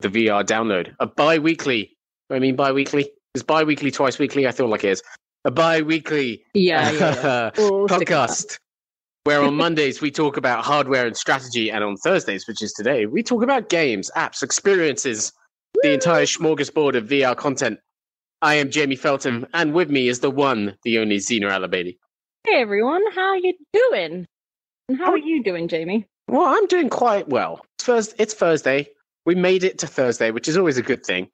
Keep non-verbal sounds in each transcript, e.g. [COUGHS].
the VR download, a bi-weekly. I mean, bi-weekly is bi-weekly twice weekly. I feel like it is a bi-weekly Yeah, yeah. yeah. [LAUGHS] We'll stick with that. podcast where on Mondays we talk about hardware and strategy, and on Thursdays, which is today, we talk about games, apps, experiences, the entire smorgasbord of VR content. I am Jamie Feltham, and with me is the one, the only Zena Alabadi. Hey everyone, how you doing? And how oh. are you doing, Jamie? Well, I'm doing quite well. It's, first, it's Thursday. We made it to Thursday, which is always a good thing.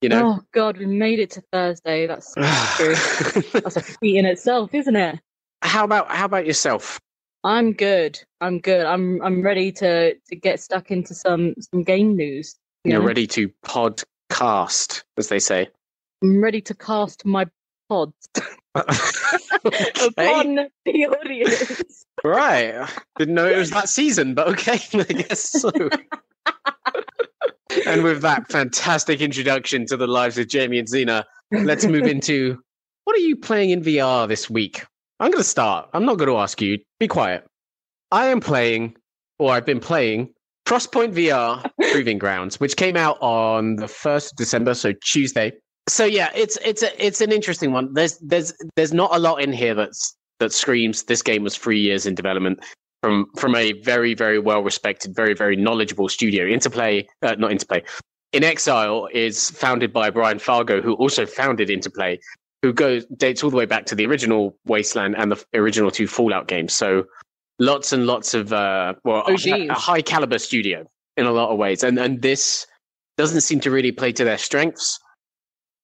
You know, Oh God, we made it to Thursday. That's true. [SIGHS] That's a feat in itself, isn't it? how about how about yourself? I'm good. I'm good. I'm I'm ready to to get stuck into some some game news. you You're know? ready to podcast, as they say. I'm ready to cast my pods [LAUGHS] upon the audience. Right. Didn't know it was that season, but okay, I guess so. [LAUGHS] and with that fantastic introduction to the lives of Jamie and Zena, let's move [LAUGHS] into what are you playing in VR this week? I'm going to start. I'm not going to ask you. Be quiet. I am playing, or I've been playing, Frostpoint VR [LAUGHS] Proving Grounds, which came out on the first of December, so Tuesday. So yeah, it's it's a, it's an interesting one. There's there's there's not a lot in here that's that screams this game was three years in development from from a very very well respected, very very knowledgeable studio. Interplay, uh, not Interplay. inXile is founded by Brian Fargo, who also founded Interplay, who goes dates all the way back to the original Wasteland and the original two Fallout games. So lots and lots of uh, well, a, OGs. a high caliber studio in a lot of ways, and and this doesn't seem to really play to their strengths.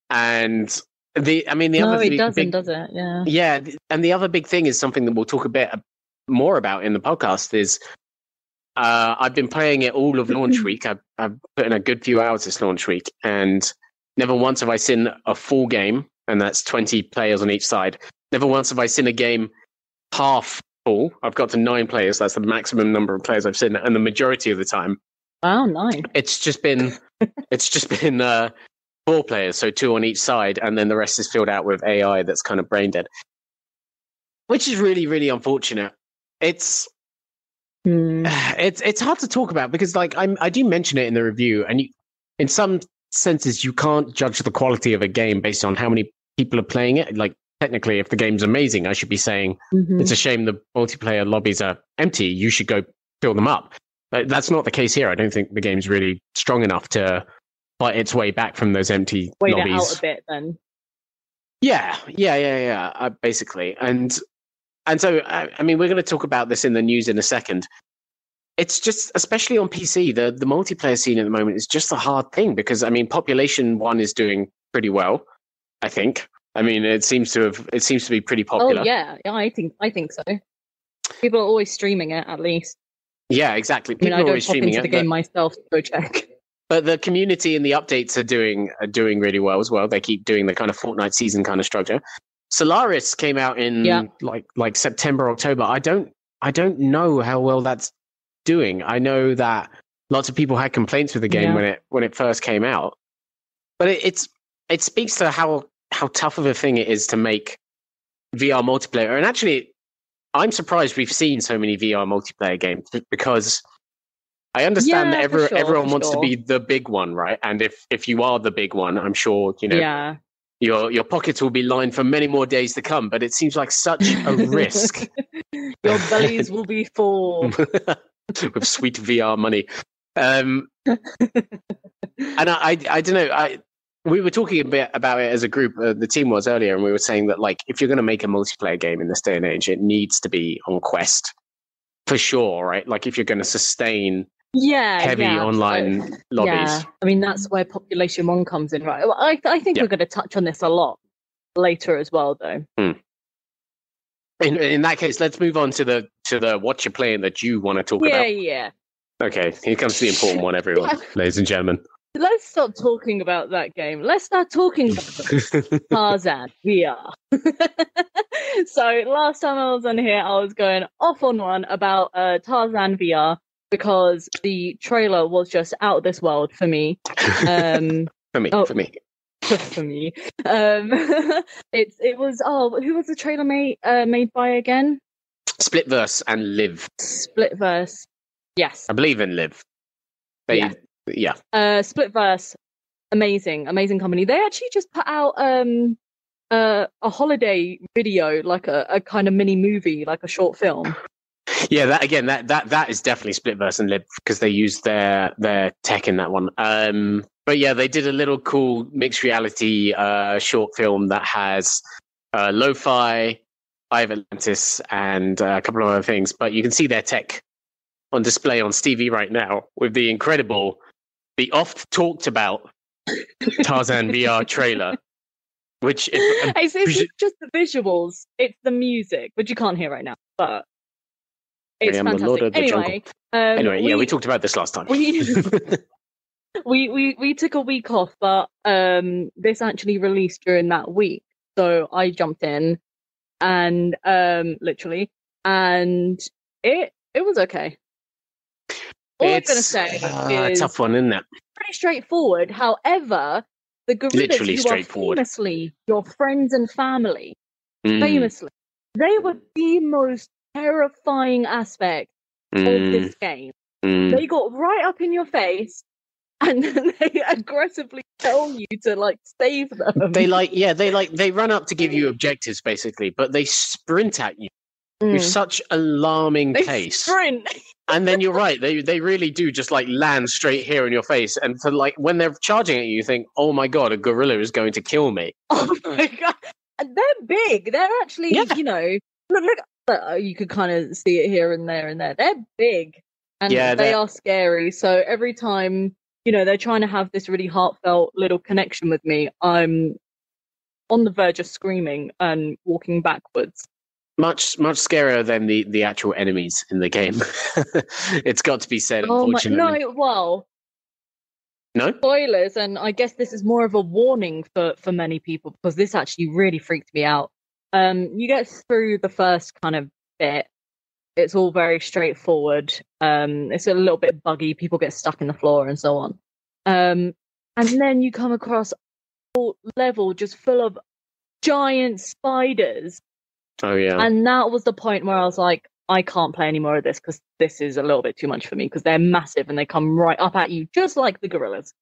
And the, I mean, the no, other it doesn't, big- does it? Yeah. yeah, and the other big thing is something that we'll talk a bit more about in the podcast is uh, I've been playing it all of launch [LAUGHS] week. I've, I've put in a good few hours this launch week, and never once have I seen a full game, and that's 20 players on each side. Never once have I seen a game half full. I've got to nine players. That's the maximum number of players I've seen, and the majority of the time, Wow, nice. it's just been [LAUGHS] it's just been uh, four players, so two on each side, and then the rest is filled out with AI that's kind of brain dead, which is really really unfortunate. It's Hmm. [SIGHS] it's it's hard to talk about because like I'm I do mention it in the review, and you, in some senses you can't judge the quality of a game based on how many people are playing it. Like technically, if the game's amazing, I should be saying Mhm. it's a shame the multiplayer lobbies are empty. You should go fill them up. But that's not the case here. I don't think the game's really strong enough to fight its way back from those empty Wait it lobbies. out a bit then. Yeah, yeah, yeah, yeah. Uh, basically, and and so I, I mean, we're going to talk about this in the news in a second. It's just, especially on PC, the the multiplayer scene at the moment is just a hard thing because I mean, Population One is doing pretty well. I think. I mean, it seems to have it seems to be pretty oh, popular. Oh yeah, yeah, I think I think so. People are always streaming it at least. Yeah, exactly. I mean, People I are always pop streaming into it, the but- game myself to go check. but the community and the updates are doing are doing really well as well. They keep doing the kind of Fortnite season kind of structure. Solaris came out in Yeah. like like September October. I don't I don't know how well that's doing. I know that lots of people had complaints with the game Yeah. when it when it first came out, but it, it's it speaks to how how tough of a thing it is to make VR multiplayer. And actually, I'm surprised we've seen so many VR multiplayer games because I understand Yeah, that every, sure, everyone wants to be the big one, right? And if if you are the big one, I'm sure you know yeah. Your your pockets will be lined for many more days to come. But it seems like such a [LAUGHS] risk Your bellies will be full. [LAUGHS] with sweet VR money. Um, and I, I, I don't know. I we were talking a bit about it as a group. Uh, the team was earlier, and we were saying that like if you're going to make a multiplayer game in this day and age, it needs to be on Quest for sure, right? Like if you're going to sustain Yeah. heavy yeah, online so- lobbies. Yeah. I mean, that's where Population One comes in, right? Well, I I think Yeah. we're going to touch on this a lot later as well, though. hmm. In, in that case, let's move on to the to the what you're playing that you want to talk Yeah, about. yeah. Yeah. Okay, here comes the important one, everyone, [LAUGHS] ladies and gentlemen. Let's stop talking about that game. Let's start talking about [LAUGHS] Tarzan VR. [LAUGHS] so last time I was on here, I was going off on one about uh, Tarzan VR because the trailer was just out of this world for me. Um, [LAUGHS] for me, oh. for me. [LAUGHS] for me, um, [LAUGHS] it's it was oh who was the trailer made uh, made by again? Splitverse and LIV. Splitverse. Yes. I believe in LIV. They Yeah. Yeah. Uh, Splitverse, amazing, amazing company. They actually just put out um uh, a holiday video, like a, a kind of mini movie, like a short film. Yeah, that again, that that that is definitely Splitverse and LIV because they used their their tech in that one. Um, but yeah, they did a little cool mixed reality uh, short film that has uh, lo-fi, Eye of Atlantis, and uh, a couple of other things. But you can see their tech on display on Stevie right now with the incredible, the oft talked about Tarzan VR trailer. Which if, [LAUGHS] it's, it's just the visuals; it's the music, which you can't hear right now. But it's fantastic. Anyway, um, anyway, yeah, we talked about this last time. We, [LAUGHS] [LAUGHS] we we we took a week off, but um, this actually released during that week, so I jumped in and um, literally, and it it was okay. All it's, I'm gonna say uh, is tough one, isn't it? Pretty straightforward. However, the gorillas Literally who are famously your friends and family, mm. famously, they were the most terrifying aspect mm. of this game. Mm. They got right up in your face [LAUGHS] and then they aggressively tell you to like save them. They like yeah, they like they run up to give you objectives basically, but they sprint at you mm. with such alarming they pace. Sprint. and then you're right, they they really do just like land straight here in your face. And for like when they're charging at you, you think, oh my god, a gorilla is going to kill me. [LAUGHS] Oh my god. And they're big. They're actually, yeah. you know, look, look uh, you could kind of see it here and there and there. They're big and yeah, they are scary. So every time, you know, they're trying to have this really heartfelt little connection with me, I'm on the verge of screaming and walking backwards. Much, much scarier than the, the actual enemies in the game. [LAUGHS] it's got to be said, oh unfortunately. My, no, well, no spoilers, and I guess this is more of a warning for for many people because this actually really freaked me out. Um, you get through the first kind of bit. It's all very straightforward. Um, it's a little bit buggy. People get stuck in the floor and so on. Um, and then you come across a level just full of giant spiders. Oh yeah. And that was the point where I was like, I can't play any more of this because this is a little bit too much for me because they're massive and they come right up at you just like the gorillas.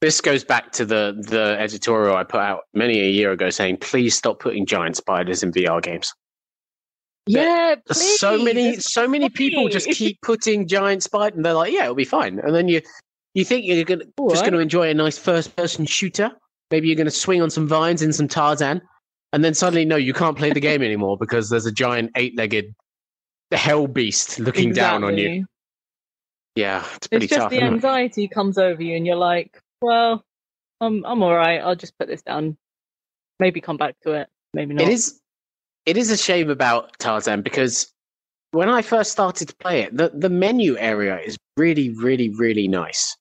This goes back to the the editorial I put out many a year ago saying, please stop putting giant spiders in VR games. Yeah, please, so many so many people just keep putting giant spider and they're like, yeah, it'll be fine. And then you you think you're gonna, just going to enjoy a nice first person shooter. Maybe you're going to swing on some vines in some Tarzan, and then suddenly no, you can't play the game anymore because there's a giant eight legged hell beast looking exactly. down on you. Yeah, it's pretty it's just tough. The anxiety it? comes over you, and you're like, well, I'm I'm all right. I'll just put this down. Maybe come back to it. Maybe not. It is. It is a shame about Tarzan because when I first started to play it, the the menu area is really, really, really nice.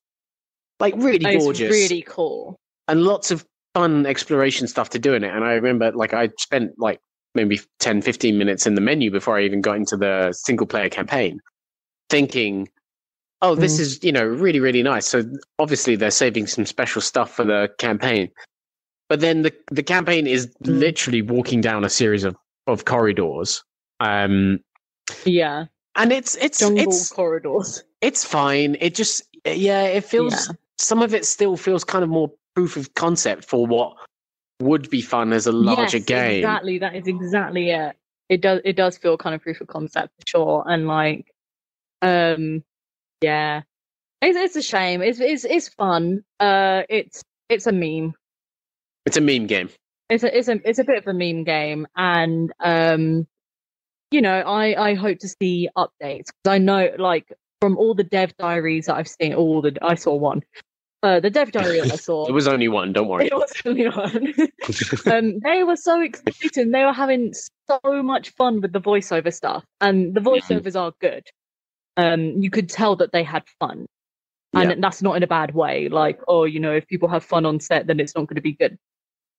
Like really it's gorgeous. Really cool. And lots of fun exploration stuff to do in it. And I remember, like, I spent like maybe 10, 15 minutes in the menu before I even got into the single player campaign, thinking, oh, this mm. is, you know, really, really nice. So obviously they're saving some special stuff for the campaign. But then the, the campaign is mm. literally walking down a series of, of corridors. Um, yeah. And it's, it's, Jungle it's corridors. It's fine. It just, yeah, it feels, yeah. some of it still feels kind of more proof of concept for what would be fun as a larger yes, game. Exactly. That is exactly it. It does, it does feel kind of proof of concept for sure. And like, um, yeah, it's, it's a shame. It's it's it's fun. Uh, it's it's a meme. It's a meme game. It's a it's a it's a bit of a meme game, and um, you know, I I hope to see updates because I know like from all the dev diaries that I've seen, all the I saw one. Uh, the dev diary I [LAUGHS] saw. it was only one. Don't worry. [LAUGHS] It was only one. [LAUGHS] um, they were so excited. They were having so much fun with the voiceover stuff, and the voiceovers are good um, you could tell that they had fun. And yeah. that's not in a bad way. Like, oh, you know, if people have fun on set, then it's not going to be good.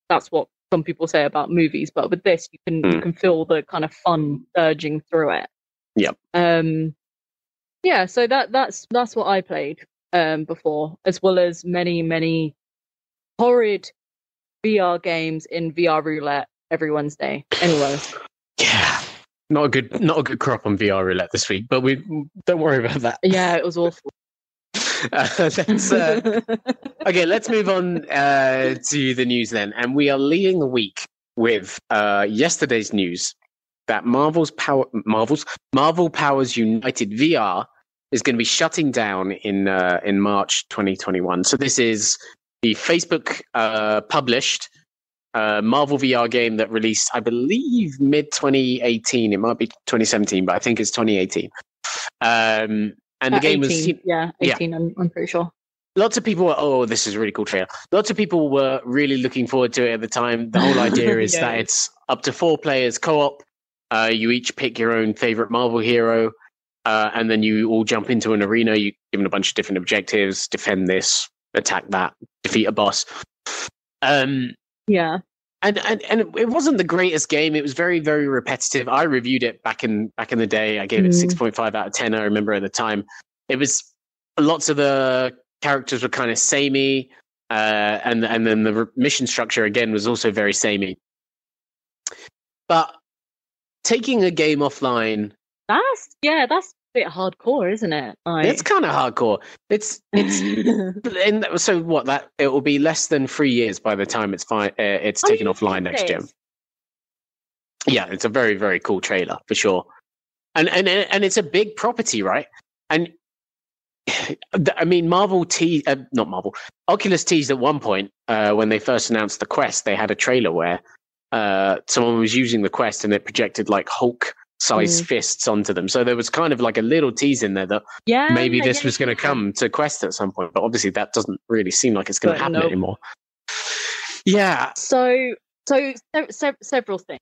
That's what some people say about movies. But with this, you can mm. you hmm. can feel the kind of fun surging through it. Yeah. Um, yeah. So that that's that's what I played um before, as well as many many horrid VR games in VR roulette every Wednesday. Anyway. [SIGHS] Yeah. Not a good, not a good crop on VR roulette this week, but we don't worry about that. Yeah, it was awful. [LAUGHS] Uh, let's, uh, [LAUGHS] okay, let's move on uh, to the news then. And we are leading the week with uh, yesterday's news that Marvel's Power Marvel's Marvel Powers United VR is going to be shutting down in uh, in March 2021. So this is the Facebook uh, published uh, Marvel VR game that released, I believe, mid 2018. It might be 2017, but I think it's 2018. Um, and the game 18, was yeah, 18, I'm, I'm pretty sure. lots of people were oh this is a really cool trailer lots of people were really looking forward to it at the time the whole [LAUGHS] idea is Yeah. that it's up to four players co-op uh, you each pick your own favorite marvel hero uh, and then you all jump into an arena you given a bunch of different objectives defend this attack that defeat a boss um Yeah. And, and and it wasn't the greatest game. It was very very repetitive. I reviewed it back in back in the day. I gave it Mm. six point five out of ten. I remember at the time. It was lots of the characters were kind of samey, uh, and and then the re- mission structure again was also very samey. But taking a game offline, That's yeah, that's bit hardcore, isn't it? Like, it's kind of hardcore. It's it's [LAUGHS] and so what that it will be less than three years by the time it's fine. Uh, it's Oh, taken offline next year. yeah, it's a very very cool trailer for sure, and and and it's a big property, right? And [SIGHS] I mean, Marvel te uh, not Marvel, Oculus teased at one point uh, when they first announced the Quest, they had a trailer where uh, someone was using the Quest and it projected like Hulk sized Mm. fists onto them. So there was kind of like a little tease in there that yeah, maybe this was going to come to Quest at some point, but obviously that doesn't really seem like it's going to happen nope. anymore. Yeah, So, so se- se- several things.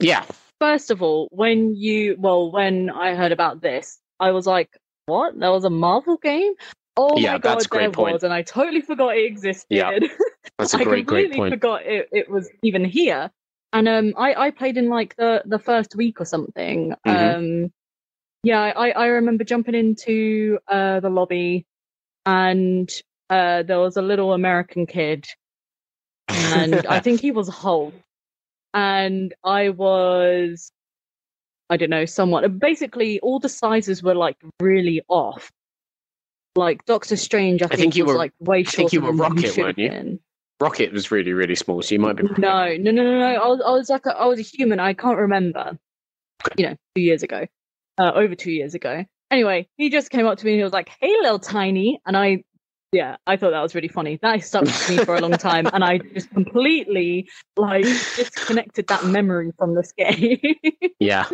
yeah, First of all, when you well, when I heard about this, I was like, "What? That was a Marvel game." Oh Yeah, my that's a god, great there point. was, and I totally forgot it existed. Yeah, that's a [LAUGHS] I great, completely great point. forgot it, it was even here. And um, I, I played in like the, the first week or something. Mhm. Um, yeah, I, I remember jumping into uh, the lobby, and uh, there was a little American kid, and I [LAUGHS] think he was Hulk, and I was, I don't know, somewhat. Basically, all the sizes were like really off. Like Doctor Strange, I, think, think you was were- like way think you were Rocket, weren't you? been. Rocket was really, really small, so you might be. No, no, no, no, no. I was, I was like, a, I was a human. I can't remember. You know, two years ago, uh, over two years ago. Anyway, he just came up to me and he was like, "Hey, little tiny," and I, yeah, I thought that was really funny. That stuck with me for a long time, and I just completely like disconnected that memory from this game. Yeah,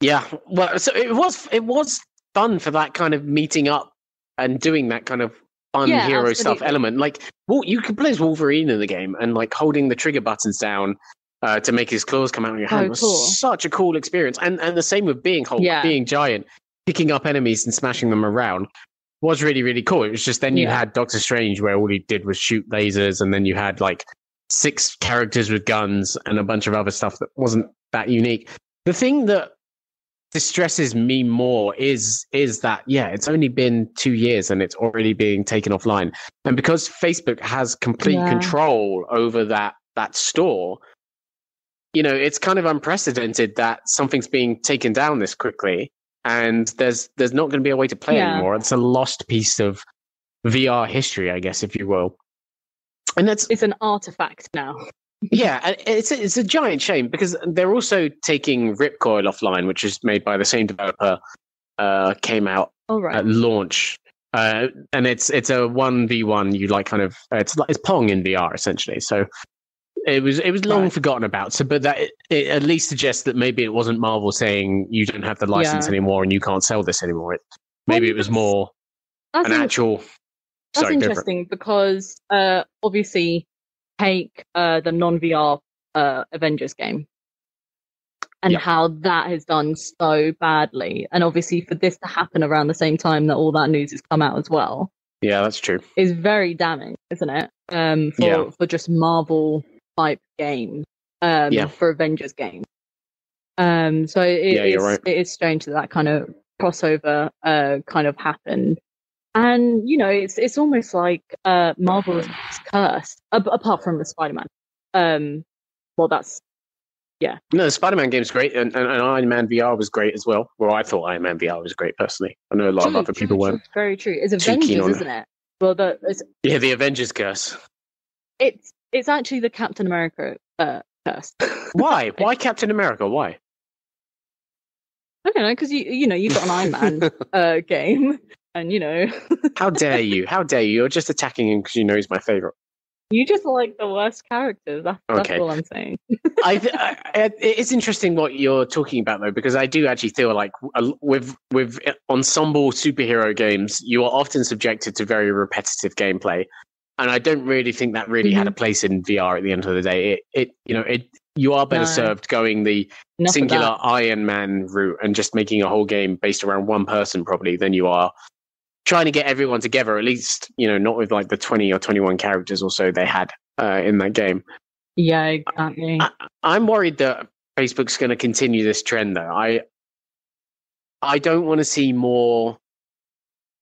yeah. Well, so it was it was fun for that kind of meeting up and doing that kind of fun Yeah, hero stuff element. Like, well, you could play as Wolverine in the game and like holding the trigger buttons down. Uh, to make his claws come out of your hand Oh, was cool. such a cool experience, and and the same with being Hulk, Yeah. being giant, picking up enemies and smashing them around was really really cool. It was just then you Yeah. had Doctor Strange where all he did was shoot lasers, and then you had like six characters with guns and a bunch of other stuff that wasn't that unique. The thing that distresses me more is is that yeah, it's only been two years and it's already being taken offline, and because Facebook has complete Yeah. control over that that store. You know, it's kind of unprecedented that something's being taken down this quickly, and there's there's not going to be a way to play Yeah. anymore. It's a lost piece of VR history, I guess, if you will. And that's it's an artifact now. Yeah, and it's a, it's a giant shame because they're also taking Ripcoil offline, which is made by the same developer. Uh, came out All right. at launch, uh, and it's it's a one v one. You like kind of it's like it's Pong in VR essentially. So it was it was long Right. forgotten about. So, but that it, it at least suggests that maybe it wasn't Marvel saying you don't have the license Yeah. anymore and you can't sell this anymore. It, maybe it was more an actual. That's sorry, go for it. interesting because uh, obviously take uh, the non VR uh, Avengers game and Yeah. how that has done so badly, and obviously for this to happen around the same time that all that news has come out as well Yeah, that's true. is very damning, isn't it? Um, for Yeah. for just Marvel type games, um, Yeah. for Avengers games. Um, so it, Yeah, is- right. it is strange that that kind of crossover uh kind of happened. And you know, it's it's almost like uh Marvel is cursed, a- apart from the Spider-Man. Um, well, that's Yeah. No, the Spider Man game's great, and, and, and Iron Man VR was great as well. Well, I thought Iron Man VR was great personally. I know a lot of other true, people true. weren't. Very true. It's Avengers, isn't it? Well, the, it's Yeah, the Avengers curse. it's it's actually the Captain America uh, curse. [LAUGHS] Why? Why Captain America? Why? I don't know because you you know you've got an Iron Man [LAUGHS] uh, game, and you know [LAUGHS] How dare you? How dare you? You're just attacking him because you know he's my favorite. you just like the worst characters. That's, that's all I'm saying. I, th- [LAUGHS] I, it's interesting what you're talking about though, because I do actually feel like with with eh, ensemble superhero games, you are often subjected to very repetitive gameplay, and I don't really think that really had a mm-hmm. place in VR. At the end of the day, it it you know it you are better No. served going the Enough singular. Iron Man route and just making a whole game based around one person probably than you are trying to get everyone together. At least you know not with like the twenty or twenty one characters or so they had uh, in that game. Yeah, exactly. I, I'm worried that Facebook's going to continue this trend, though. I I don't want to see more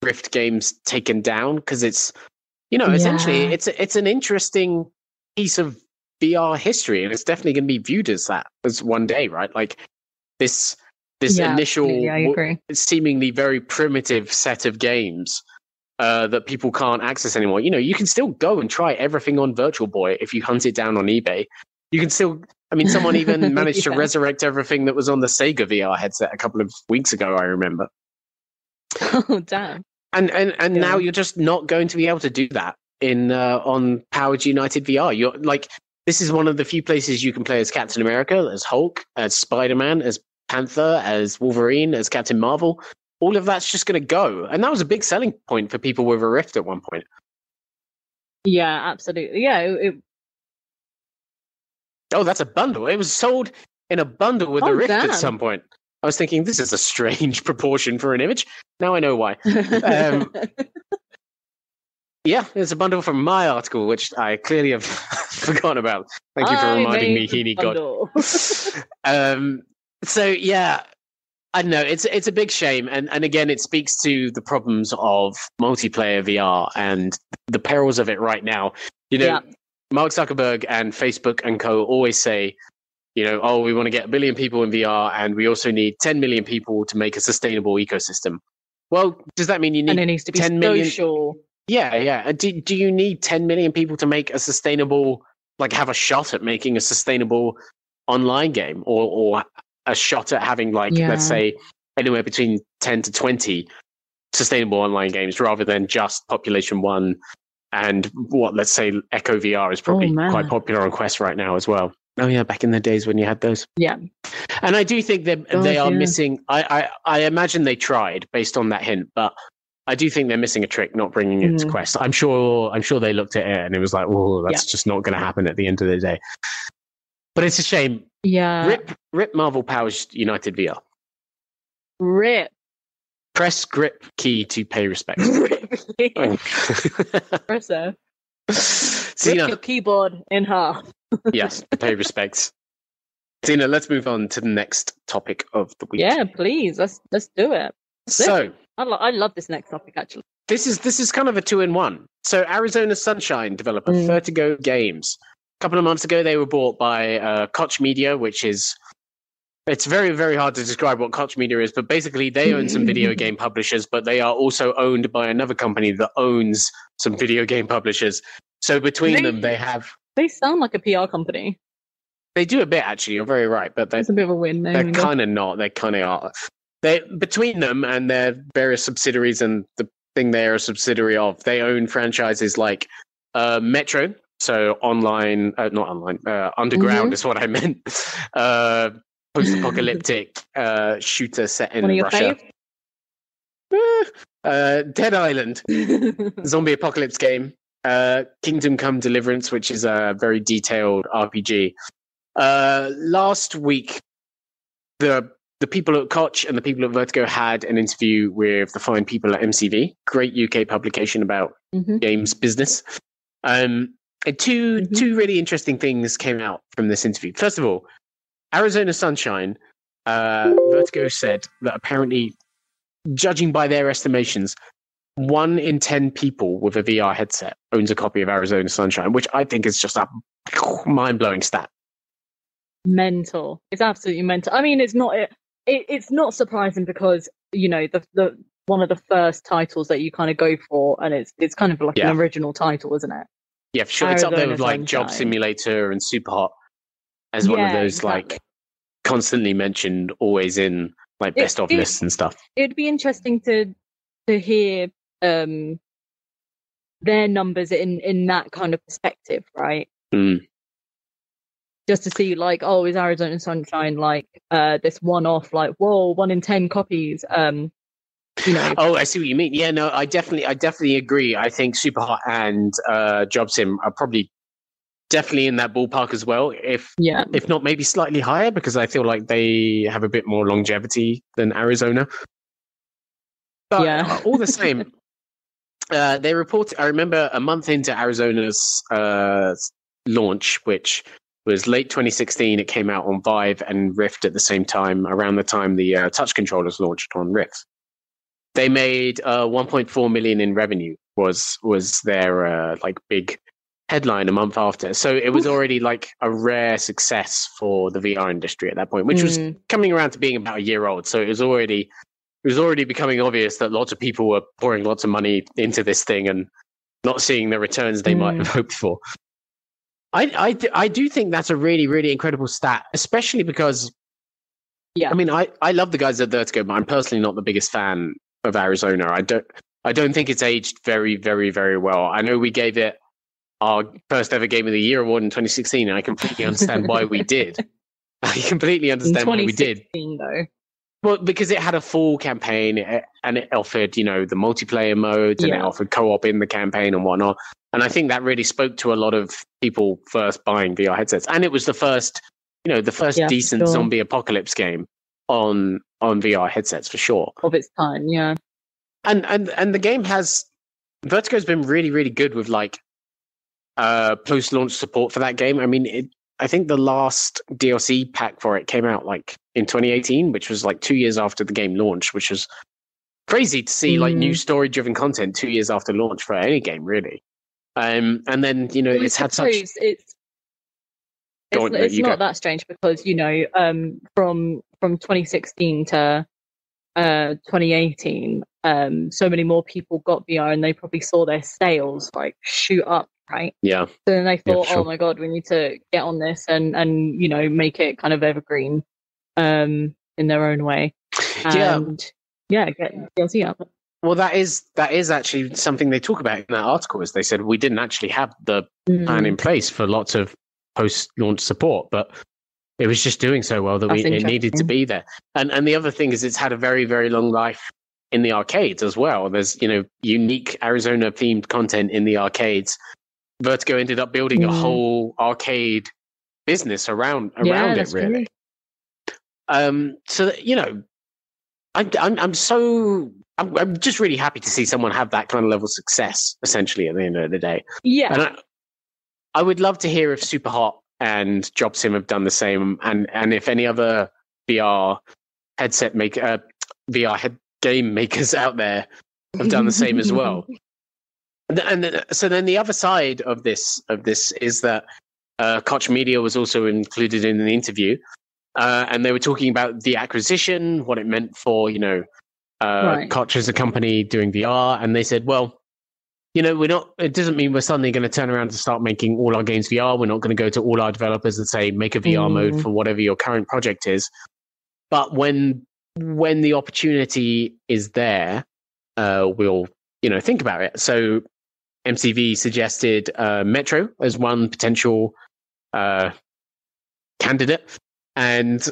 Rift games taken down because it's you know essentially Yeah. it's it's an interesting piece of VR history, and it's definitely going to be viewed as that as one day, right? Like this this yeah, initial absolutely, I w- agree. seemingly very primitive set of games uh, that people can't access anymore. You know, you can still go and try everything on Virtual Boy if you hunt it down on eBay. You can still. I mean, someone even [LAUGHS] managed to resurrect everything that was on the Sega VR headset a couple of weeks ago. I remember. [LAUGHS] Oh damn. And and and now you're just not going to be able to do that in uh, on Powers United VR. You're like this is one of the few places you can play as Captain America, as Hulk, as Spider Man, as Panther, as Wolverine, as Captain Marvel. All of that's just going to go, and that was a big selling point for people with a Rift at one point. Yeah, absolutely. Yeah, it, Oh, that's a bundle. It was sold in a bundle with Oh, the Rift at some point. I was thinking this is a strange [LAUGHS] proportion for an image. Now I know why. Um, [LAUGHS] Yeah, it's a bundle from my article, which I clearly have [LAUGHS] forgotten about. Thank you for I reminding me, Heaney God. um, so yeah, I don't know it's it's a big shame, and and again, it speaks to the problems of multiplayer VR and the perils of it right now. You know, Yeah. Mark Zuckerberg and Facebook and Co. always say, you know, oh, we want to get a billion people in VR, and we also need 10 million people to make a sustainable ecosystem. Well, does that mean you need and it needs to be 10 million- social. Yeah, yeah. Do do you need 10 million people to make a sustainable, like, have a shot at making a sustainable online game, or or a shot at having like Yeah. let's say anywhere between 10 to 20 sustainable online games rather than just population one and what let's say echo vr is probably Oh, quite popular on quest right now as well oh yeah back in the days when you had those Yeah. and i do think that God, they are yeah. missing I, I i imagine they tried based on that hint but I do think they're missing a trick, not bringing it to Mhm. Quest. I'm sure. I'm sure they looked at it and it was like, "Oh, that's just not going to happen at the end of the day." But it's a shame. Yeah. Rip, rip Marvel Powers United VR. Rip. Press grip key to pay respects. [LAUGHS] Rip. Oh. [LAUGHS] Espresso. Rip your keyboard in half. [LAUGHS] yes, pay respects. Zena, let's move on to the next topic of the week. Yeah, please. Let's let's do it. So I, lo- I love this next topic actually. this is this is kind of a two in one. So Arizona Sunshine developer Mm. Vertigo Games. Couple of months ago, they were bought by uh, Koch Media, which is it's very very hard to describe what Koch Media is, but basically they own some video game publishers, but they are also owned by another company that owns some video game publishers. So between They- them, they have They sound like a PR company. they do a bit actually. You're very right, but It's a bit of a win. they're kind of not. They kind of are. They between them and their various subsidiaries and the thing they are a subsidiary of, they own franchises like uh, Metro, so online, uh, not online, uh, underground Mm-hmm. is what I meant. [LAUGHS] Uh, post-apocalyptic [LAUGHS] uh, shooter set in One of your Russia. Eh, uh, Dead Island, [LAUGHS] zombie apocalypse game. Uh, Kingdom Come Deliverance, which is a very detailed RPG. Uh, last week, the the people at Koch and the people at Vertigo had an interview with the fine people at MCV, great UK publication about Mhm. games business. Um, and 2 Mhm. two really interesting things came out from this interview. First of all, Arizona Sunshine, uh, Vertigo said that apparently, judging by their estimations, one in ten people with a VR headset owns a copy of Arizona Sunshine, which I think is just a mind blowing stat. mental. It's absolutely mental. I mean, it's not it, it, it's not surprising because you know the the one of the first titles that you kind of go for, and it's it's kind of like Yeah. an original title, isn't it? Yeah, for sure. It's up there with like Job. Simulator and Super Hot as one of Yeah, those like constantly mentioned, always in like It- best of it- lists and stuff. It'd be interesting to to hear um their numbers in in that kind of perspective, right? Mm. Just to see like, oh, is Arizona Sunshine like uh this one off, like, whoa, one in ten copies? Um you know, Oh, I see what you mean. Yeah, no, I definitely, I definitely agree. I think Super Hot and uh, Job Sim are probably definitely in that ballpark as well. If yeah. if not maybe slightly higher because I feel like they have a bit more longevity than Arizona. But Yeah. all the same, [LAUGHS] uh, they report. I remember a month into Arizona's uh, launch, which was late 2016. It came out on Vive and Rift at the same time, around the time the uh, touch controllers launched on Rift. They made uh, 1.4 million in revenue. Was was their uh, like big headline a month after. So it was already like a rare success for the VR industry at that point, which was Mm, coming around to being about a year old. So it was already it was already becoming obvious that lots of people were pouring lots of money into this thing and not seeing the returns they might Mm. have hoped for. I I do think that's a really really incredible stat, especially because Yeah. I mean I I love the guys at Vertigo, but I'm personally not the biggest fan of Arizona. I don't I don't think it's aged very very very well. I know we gave it our first ever game of the year award in 2016 and I completely understand why we did. [LAUGHS] I completely understand why we did. 2016 though. Well, because it had a full campaign eh, and it offered, you know, the multiplayer modes and it offered co-op in the campaign and whatnot. And I think that really spoke to a lot of people first buying VR headsets. And it was the first, you know, the first Yeah, decent sure. zombie apocalypse game on on VR headsets for sure. of its time, yeah. And and and the game has Vertigo's been really really good with like uh post launch support for that game. I mean, it, I think the last DLC pack for it came out like in 2018, which was like two years after the game launched, which was crazy to see like new Mm. story driven content two years after launch for any game, really. Um, and then you know Well, I it's had such. it's Go it's, it's not that strange because you know um from from 2016 to uh 2018 um so many more people got VR and they probably saw their sales like shoot up right Yeah, so then they Yeah, thought sure. oh my god we need to get on this and and you know make it kind of evergreen um in their own way yeah. and yeah get DLC up Well, that is that is actually something they talk about in that article. Is they said we didn't actually have the plan Mm, in place for lots of post launch support, but it was just doing so well that we, it needed to be there. And and the other thing is it's had a very very long life in the arcades as well. There's you know unique Arizona themed content in the arcades. Vertigo ended up building a Mm. whole arcade business around around yeah it really. true. Um, so that, you know, I'm I'm I'm so I'm I'm just really happy to see someone have that kind of level of success. Essentially, at the end of the day, yeah and I, I would love to hear if Superhot and JobSim have done the same, and and if any other VR headset make uh, VR head game makers [LAUGHS] out there have done the same as well. [LAUGHS] And, and so then the other side of this of this is that uh, Koch Media was also included in the interview, uh, and they were talking about the acquisition, what it meant for you know uh, Right. Koch as a company doing VR, and they said, well, you know, we're not. It doesn't mean we're suddenly going to turn around and start making all our games VR. We're not going to go to all our developers and say make a VR mode Mm. for whatever your current project is. But when when the opportunity is there, uh, we'll you know think about it. So MCV suggested uh, Metro as one potential uh, candidate, and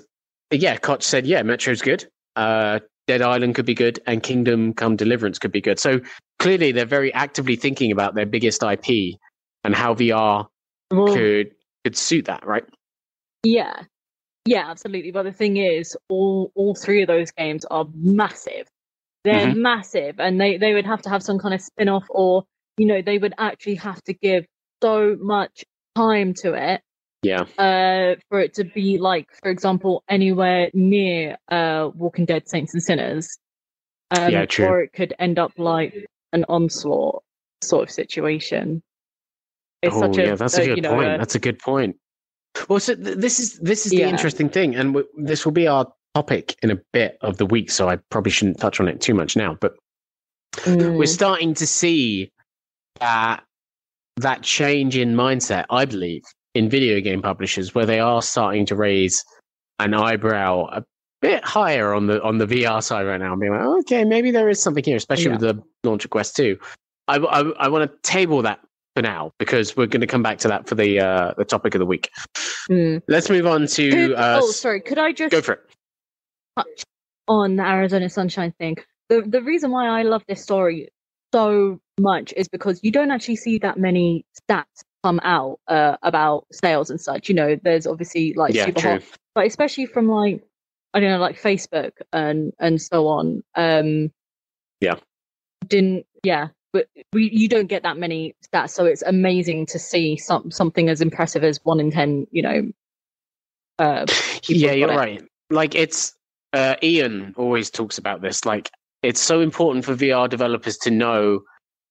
yeah, Koch said yeah, Metro's good. Uh, Dead Island could be good, and Kingdom Come Deliverance could be good. So clearly, they're very actively thinking about their biggest IP and how VR Well, could could suit that, right? Yeah, yeah, absolutely. But the thing is, all all three of those games are massive. They're Mhm. massive, and they they would have to have some kind of spin off, or you know, they would actually have to give so much time to it Yeah, uh for it to be like for example anywhere near uh walking dead saints and sinners um, Yeah, true. or it could end up like an onslaught sort of situation it's oh such a, yeah, that's a uh, good you know, point. a- that's a good point. Well, so th- this is this is the Yeah. interesting thing, and w- this will be our topic in a bit of the week. So I probably shouldn't touch on it too much now. But Mm. we're starting to see that that change in mindset. I believe in video game publishers, where they are starting to raise an eyebrow a bit higher on the on the VR side right now, and being like, okay, maybe there is something here, especially Yeah. with the launch of Quest Two. I, I, I want to table that for now because we're going to come back to that for the uh, the topic of the week. Mm. Let's move on to Could- uh, oh, sorry. Could I just go for it. on the Arizona Sunshine thing? The the reason why I love this story so much is because you don't actually see that many stats come out uh, about sales and such. You know, there's obviously like yeah, super true. hot, but especially from like I don't know, like Facebook and and so on. Um, Yeah. Didn't yeah. But we, you don't get that many stats, so it's amazing to see some something as impressive as one in ten. You know, uh, Yeah, you're it. right. Like it's uh, Ian always talks about this. Like it's so important for VR developers to know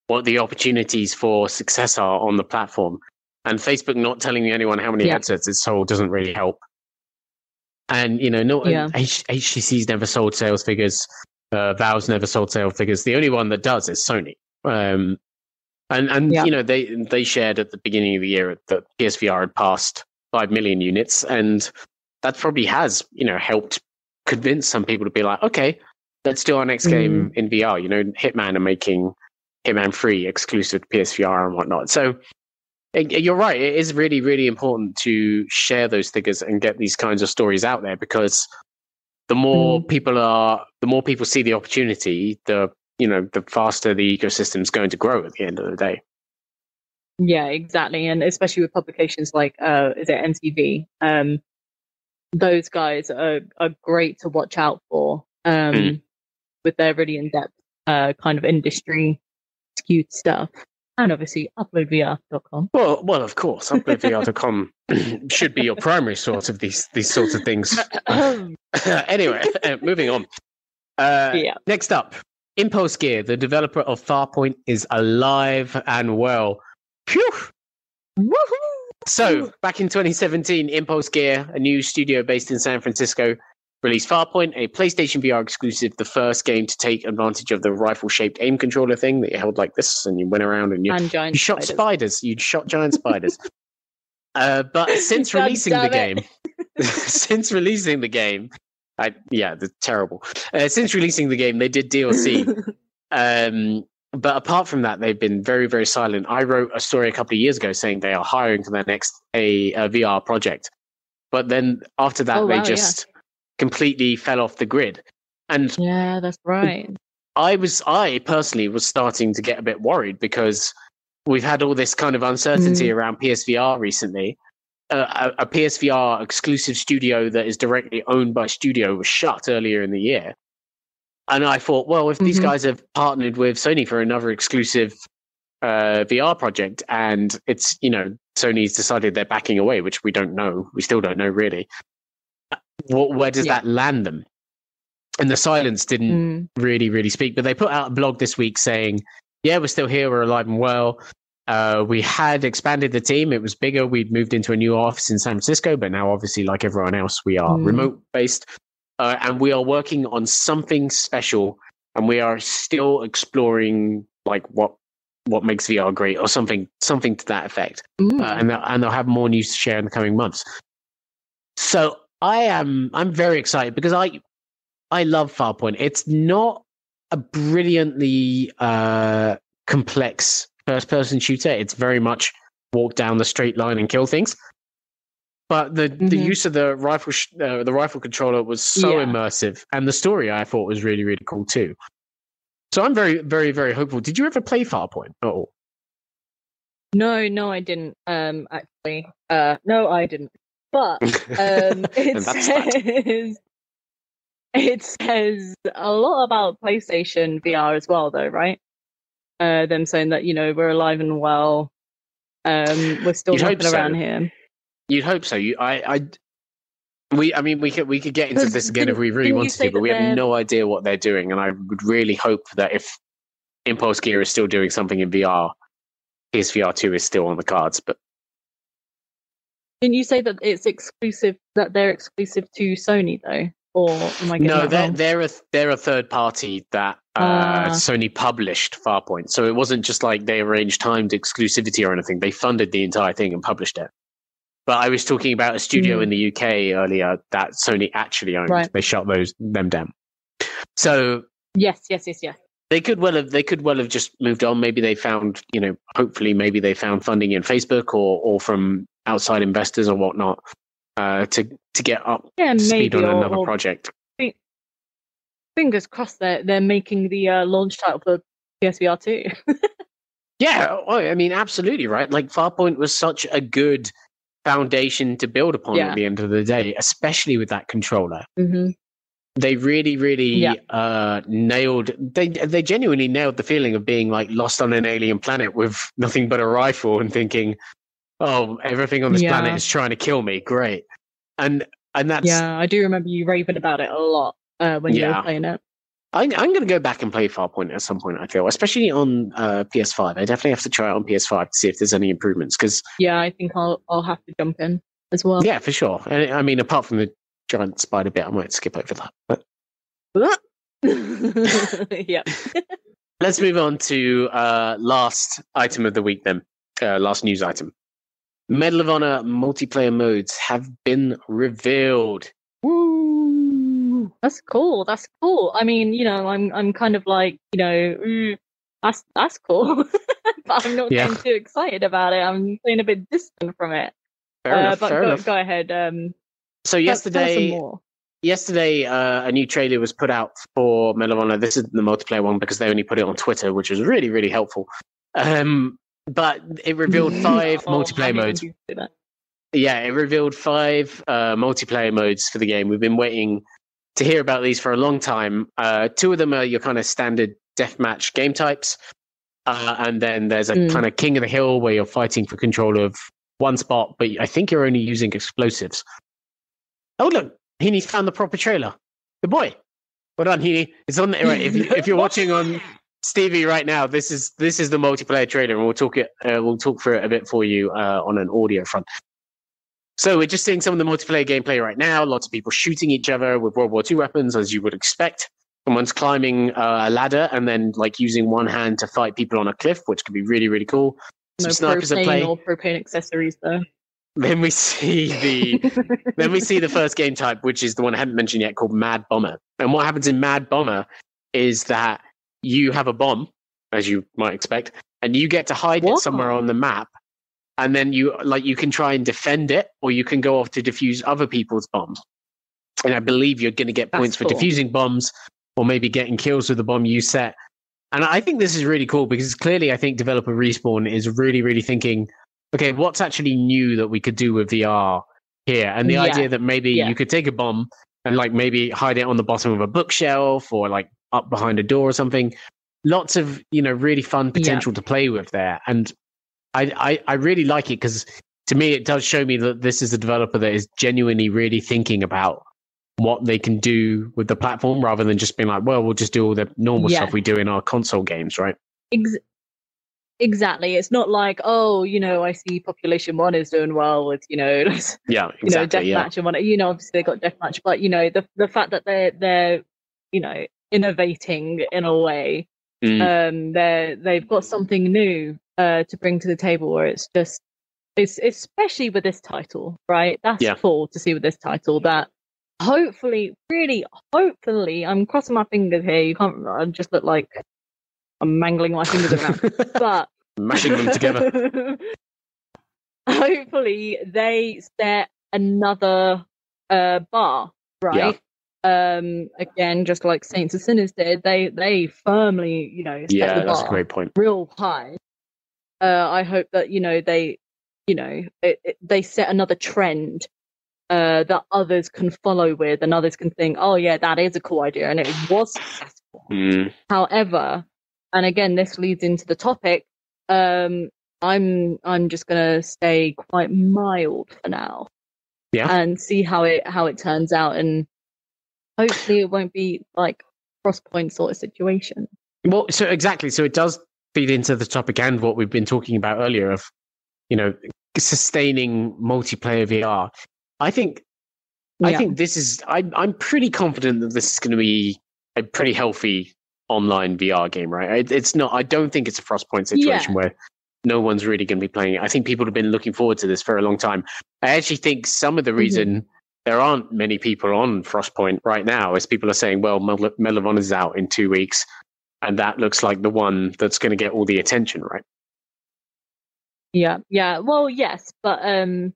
what the opportunities for success are on the platform. And Facebook not telling anyone how many Yeah. headsets it's sold doesn't really help. And you know, no Yeah. H- HTC's never sold sales figures. Uh, Valve's never sold sales figures. The only one that does is Sony. Um, and and Yeah. you know they they shared at the beginning of the year that PSVR had passed five million units, and that probably has you know helped convince some people to be like, okay, let's do our next game in VR. You know, Hitman are making Hitman 3 exclusive to PSVR and whatnot. So you're right. It is really really important to share those figures and get these kinds of stories out there because the more people are, the more people see the opportunity, the you know, the faster the ecosystem's going to grow at the end of the day. Yeah, exactly, and especially with publications like uh, is it MCV? Um, those guys are are great to watch out for. Um, Mm. with their really in depth uh kind of industry skewed stuff, and obviously uploadvr.com. Well, well, of course, uploadvr.com [COUGHS] should be your primary source of these these sorts of things. [LAUGHS] [COUGHS] anyway, uh, moving on. Uh, yeah, Next up, Impulse Gear, the developer of Farpoint, is alive and well. Phew! woohoo! So, back in 2017, Impulse Gear, a new studio based in San Francisco, released Farpoint, a PlayStation VR exclusive, the first game to take advantage of the rifle shaped aim controller thing that you held like this and you went around and you, and you shot spiders. spiders. You shot giant spiders. [LAUGHS] uh, but [LAUGHS] since God releasing the game, [LAUGHS] since releasing the game, I yeah, the terrible. Uh, since releasing the game, they did DLC. um, but apart from that, they've been very very silent. I wrote a story a couple of years ago saying they are hiring for their next a, a VR project, but then after that, Oh, they wow, yeah. Completely fell off the grid. And yeah, that's right. I was, I personally was starting to get a bit worried because we've had all this kind of uncertainty Mm. around PSVR recently. Uh, a, a PSVR exclusive studio that is directly owned by Studio was shut earlier in the year. And I thought, well, if these Mhm. guys have partnered with Sony for another exclusive uh, VR project and it's, you know, Sony's decided they're backing away, which we don't know. We still don't know really. What, where does Yeah. that land them? And the silence didn't Mm. really, really speak. But they put out a blog this week saying, "Yeah, we're still here. We're alive and well. Uh, we had expanded the team. It was bigger. We'd moved into a new office in San Francisco, but now, obviously, like everyone else, we are Mm. remote based, uh, and we are working on something special. And we are still exploring like what what makes VR great, or something something to that effect. Mm. Uh, and they'll, and they'll have more news to share in the coming months. So I am I'm very excited because I I love Farpoint. It's not a brilliantly uh, complex first person shooter. It's very much walk down the straight line and kill things. But the, the Mhm. use of the rifle sh- uh, the rifle controller was so Yeah. immersive, and the story I thought was really really cool too. So I'm very very very hopeful. Did you ever play Farpoint at all? No, no, I didn't. Um, actually, uh, no, I didn't. But um, [LAUGHS] it says it says a lot about PlayStation VR as well, though, right? Uh, them saying that you know we're alive and well. Um, we're still knocking so. around here. You'd hope so. You, I, I, we, I mean, we could we could get into this again if we really wanted to, but we have no idea what they're doing, and I would really hope that if Impulse Gear is still doing something in VR, PSVR two is still on the cards. But Didn't you say that it's exclusive? That they're exclusive to Sony though, or am I getting No, they're wrong? they're a they're a third party that uh, Ah. Sony published Farpoint, so it wasn't just like they arranged timed exclusivity or anything. They funded the entire thing and published it. But I was talking about a studio Mm. in the UK earlier that Sony actually owned. Right. They shut those them down. So Yes, yes, yes, yes. they could well have they could well have just moved on. Maybe they found you know hopefully maybe they found funding in Facebook or or from outside investors or whatnot uh, to to get up Yeah, to speed on another or project. fingers crossed they're they're making the uh, launch title for PSVR two. [LAUGHS] Yeah, oh, I mean, absolutely right. Like Farpoint was such a good foundation to build upon Yeah. at the end of the day, especially with that controller. mm-hmm. They really, really Yeah. uh, nailed. They they genuinely nailed the feeling of being like lost on an alien planet with nothing but a rifle and thinking, "Oh, everything on this Yeah. planet is trying to kill me." Great, and and that's Yeah, I do remember you raving about it a lot uh, when you were playing it. I, I'm going to go back and play Farpoint at some point. I feel, especially on uh, PS5. I definitely have to try it on PS5 to see if there's any improvements because Yeah, I think I'll I'll have to jump in as well. Yeah, for sure. And I mean, apart from the giant spider bit, I might skip over that. But [LAUGHS] yeah. [LAUGHS] let's move on to uh, last item of the week. Then, uh, last news item: Medal of Honor multiplayer modes have been revealed. Woo! That's cool. That's cool. I mean, you know, I'm I'm kind of like, you know, mm, that's that's cool, [LAUGHS] but I'm not Yeah. getting too excited about it. I'm feeling a bit distant from it. Fair Uh, enough. but fair go, enough. go ahead. Um, So tell- tell us some yesterday, yesterday, uh, a new trailer was put out for Medal of Honor. This is the multiplayer one because they only put it on Twitter, which was really, really helpful. Um, but it revealed [LAUGHS] five Oh, multiplayer modes. yeah, it revealed five uh, multiplayer modes for the game. We've been waiting to hear about these for a long time. Uh, two of them are your kind of standard deathmatch game types, uh, and then there's a Mm. kind of King of the Hill where you're fighting for control of one spot, but I think you're only using explosives. Oh look, Heaney's found the proper trailer. The boy. Well done, Heaney. It's on there. Right, if, if you're [LAUGHS] watching on Stevie right now, this is this is the multiplayer trailer, and we'll talk it. Uh, we'll talk through it a bit for you uh, on an audio front. So we're just seeing some of the multiplayer gameplay right now. Lots of people shooting each other with World War II weapons, as you would expect. Someone's climbing uh, a ladder and then like using one hand to fight people on a cliff, which could be really really cool. Some No snipers propane or propane accessories though. Then we see the [LAUGHS] then we see the first game type, which is the one I haven't mentioned yet, called Mad Bomber. And what happens in Mad Bomber is that you have a bomb, as you might expect, and you get to hide it somewhere on the map. And then you like you can try and defend it, or you can go off to defuse other people's bombs. And I believe you're going to get points for defusing bombs, or maybe getting kills with the bomb you set. And I think this is really cool because clearly, I think developer Respawn is really, really thinking, okay, what's actually new that we could do with VR here? And the Yeah. idea that maybe Yeah. you could take a bomb and like maybe hide it on the bottom of a bookshelf or like up behind a door or something. Lots of you know really fun potential to play with there, and I I, I really like it because to me it does show me that this is a developer that is genuinely really thinking about what they can do with the platform rather than just being like, well, we'll just do all the normal Yeah. stuff we do in our console games, right? Ex- exactly. It's not like, oh, you know, I see Population One is doing well with, you know, [LAUGHS] Yeah, you know, exactly. yeah. deathmatch and what you know, obviously they got deathmatch, but you know, the the fact that they're they're you know innovating in a way, Mm. um, they're they've got something new uh to bring to the table where it's just it's especially with this title, right? That's Yeah. cool to see with this title that hopefully, really, hopefully, I'm crossing my fingers here. You can't. I just look like I'm mangling my fingers around, [LAUGHS] but Mashing them together. [LAUGHS] hopefully they set another uh bar right um again just like saints and sinners did they they firmly you know set Yeah, the that's a great point. real high uh i hope that you know they you know it, it, they set another trend uh that others can follow with and others can think oh yeah that is a cool idea and it was successful Mm. However, and again, this leads into the topic. Um, I'm I'm just gonna stay quite mild for now, Yeah. and see how it how it turns out, and hopefully it won't be like Frostpoint sort of situation. Well, so exactly. So it does feed into the topic and what we've been talking about earlier of, you know, sustaining multiplayer VR. I think I think this is I I'm pretty confident that this is going to be a pretty healthy online VR game, right? It, it's not I don't think it's a Frostpoint situation Yeah. where no one's really going to be playing it. I think people have been looking forward to this for a long time. I actually think some of the Mm-hmm. There aren't many people on Frostpoint right now as people are saying, well, of Honor is out in two weeks, and that looks like the one that's going to get all the attention, right? Yeah, yeah. Well, yes, but um,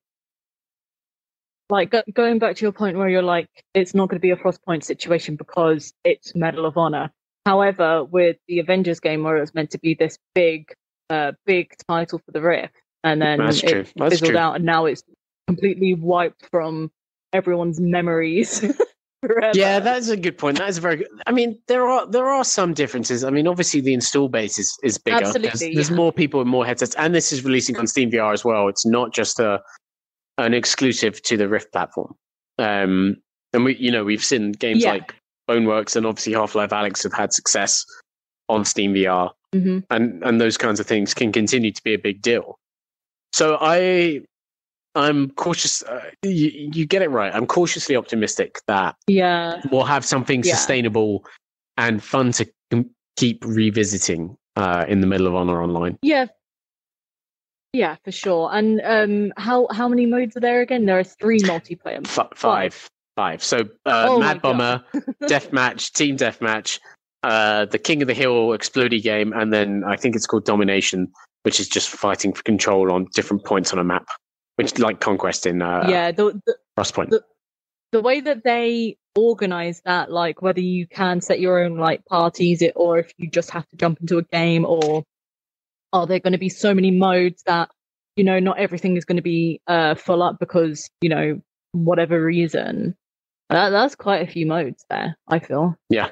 like go- going back to your point where you're like, it's not going to be a Frostpoint situation because it's Medal of Honor. However, with the Avengers game where it was meant to be this big, uh, big title for the Rift, and then That's it true. That's fizzled true. out, and now it's completely wiped from everyone's memories [LAUGHS] forever. Yeah, that's a good point. That is a very good. I mean, there are there are some differences. I mean, obviously the install base is, is bigger. There's, Absolutely, there's yeah. more people with more headsets, and this is releasing on Steam VR as well. It's not just a an exclusive to the Rift platform. Um, and we, you know, we've seen games Yeah. like Boneworks and obviously Half-Life Alyx have had success on Steam VR, hmm and and those kinds of things can continue to be a big deal. So I. I'm cautious. Uh, you, you get it right. I'm cautiously optimistic that yeah, we'll have something Yeah. sustainable and fun to com- keep revisiting uh, in the Medal of Honor Online. yeah, yeah, for sure. And um, how how many modes are there again? There are three multiplayer. modes. F- five, five. So uh, Oh Mad Bomber, [LAUGHS] Deathmatch, Team Deathmatch, uh, the King of the Hill Explodey game, and then I think it's called Domination, which is just fighting for control on different points on a map, which like Conquest in uh, yeah, the, the Frostpoint. the- the way that they organize that, like whether you can set your own like parties, it or if you just have to jump into a game, or are there going to be so many modes that you know not everything is going to be uh, full up because you know whatever reason. That, that's quite a few modes there. I feel. Yeah,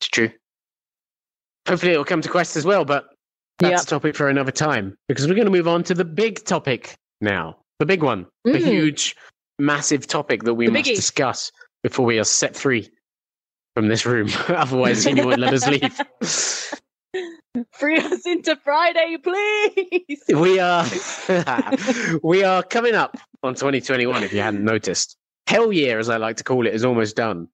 it's true. Hopefully, it'll come to Quest as well, but that's Yep. a topic for another time because we're going to move on to the big topic now. The big one, the Mm. huge, massive topic that we The must biggie. discuss before we are set free from this room. [LAUGHS] Otherwise, you won't let us leave. [LAUGHS] Free us into Friday, please. we are [LAUGHS] we are coming up on 2021. If you hadn't noticed, hell year, as I like to call it, is almost done.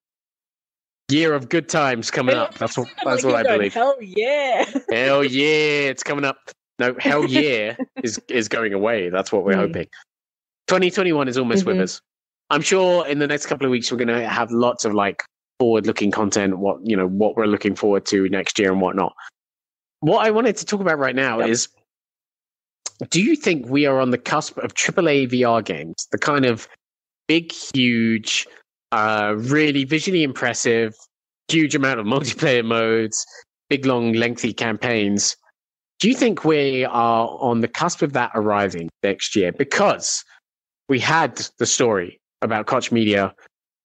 Year of good times coming up. That's what that's what I believe. Hell yeah. Hell yeah, it's coming up. No, hell [LAUGHS] yeah is is going away. That's what we're Mm. hoping. 2021 is almost with Mhm. us. I'm sure in the next couple of weeks we're going to have lots of like forward-looking content. What you know, what we're looking forward to next year and whatnot. What I wanted to talk about right now Yep. is: Do you think we are on the cusp of AAA VR games? The kind of big, huge, uh, really visually impressive, huge amount of [LAUGHS] multiplayer modes, big, long, lengthy campaigns. Do you think we are on the cusp of that arriving next year? Because we had the story about Koch Media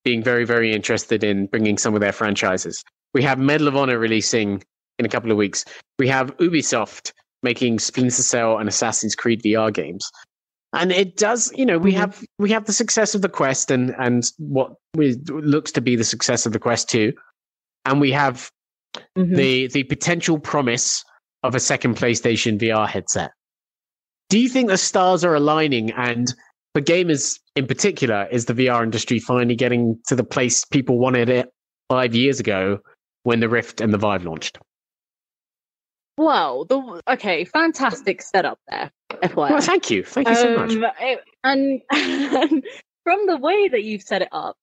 being very, very interested in bringing some of their franchises. We have Medal of Honor releasing in a couple of weeks. We have Ubisoft making Splinter Cell and Assassin's Creed VR games. And it does, you know, we Mhm. have we have the success of the Quest and and what we, looks to be the success of the Quest 2. And we have Mhm. the the potential promise of a second PlayStation VR headset. Do you think the stars are aligning and for gamers in particular is the VR industry finally getting to the place people wanted it 5 years ago when the Rift and the Vive launched? Well, the okay, fantastic setup there. FYI. Well, thank you. Thank you so much. Um, it- and, [LAUGHS] and from the way that you've set it up,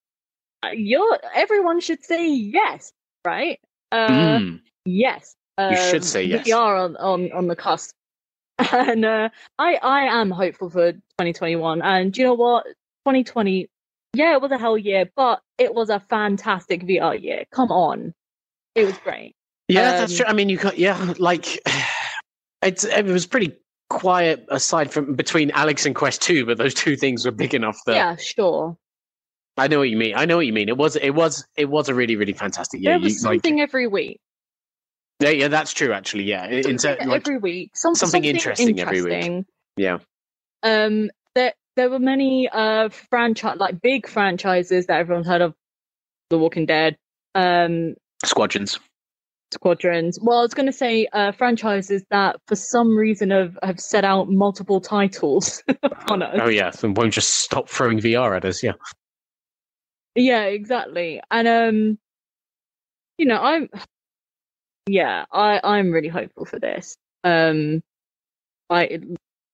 uh, you're everyone should say yes, right? Uh, Mm. Yes, You should Um, say yes. We are on on, on the cusp, [LAUGHS] and uh, I I am hopeful for 2021. And you know what? 2020, yeah, it was a hell year, but it was a fantastic VR year. Come on, it was great. Yeah, that's Um, true. I mean, you got yeah, like [SIGHS] it's it was pretty quiet aside from between Alyx and Quest Two, but those two things were big enough that yeah, sure. I know what you mean. I know what you mean. It was it was it was a really really fantastic year. there was You- like, something every week. Yeah, yeah, that's true. Actually, yeah. In, like, every week. Some, something something, interesting every week. yeah, Um, there there were many uh franchise like big franchises that everyone's heard of. The Walking Dead. Um, squadrons. Squadrons. Well, I was going to say uh, franchises that, for some reason, have, have set out multiple titles [LAUGHS] on us. Oh yeah, and won't just stop throwing VR at us. Yeah. Yeah, exactly. And um, you know, I'm yeah, I I'm really hopeful for this. Um, I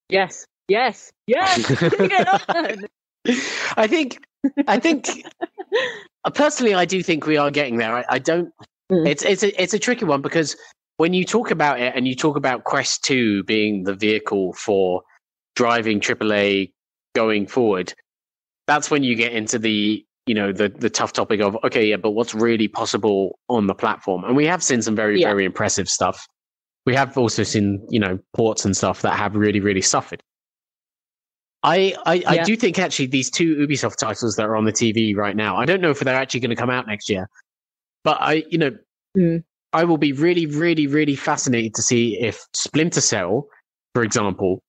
yes, yes, yes. [LAUGHS] I think I think [LAUGHS] personally, I do think we are getting there. I, I don't. Mm. It's it's a it's a tricky one because when you talk about it and you talk about Quest Two being the vehicle for driving AAA going forward, that's when you get into the you know the the tough topic of okay, yeah, but what's really possible on the platform? And we have seen some very yeah. very impressive stuff. We have also seen you know ports and stuff that have really really suffered. I I, yeah. I do think actually these two Ubisoft titles that are on the TV right now. I don't know if they're actually going to come out next year, but I you know mm. I will be really really really fascinated to see if Splinter Cell, for example,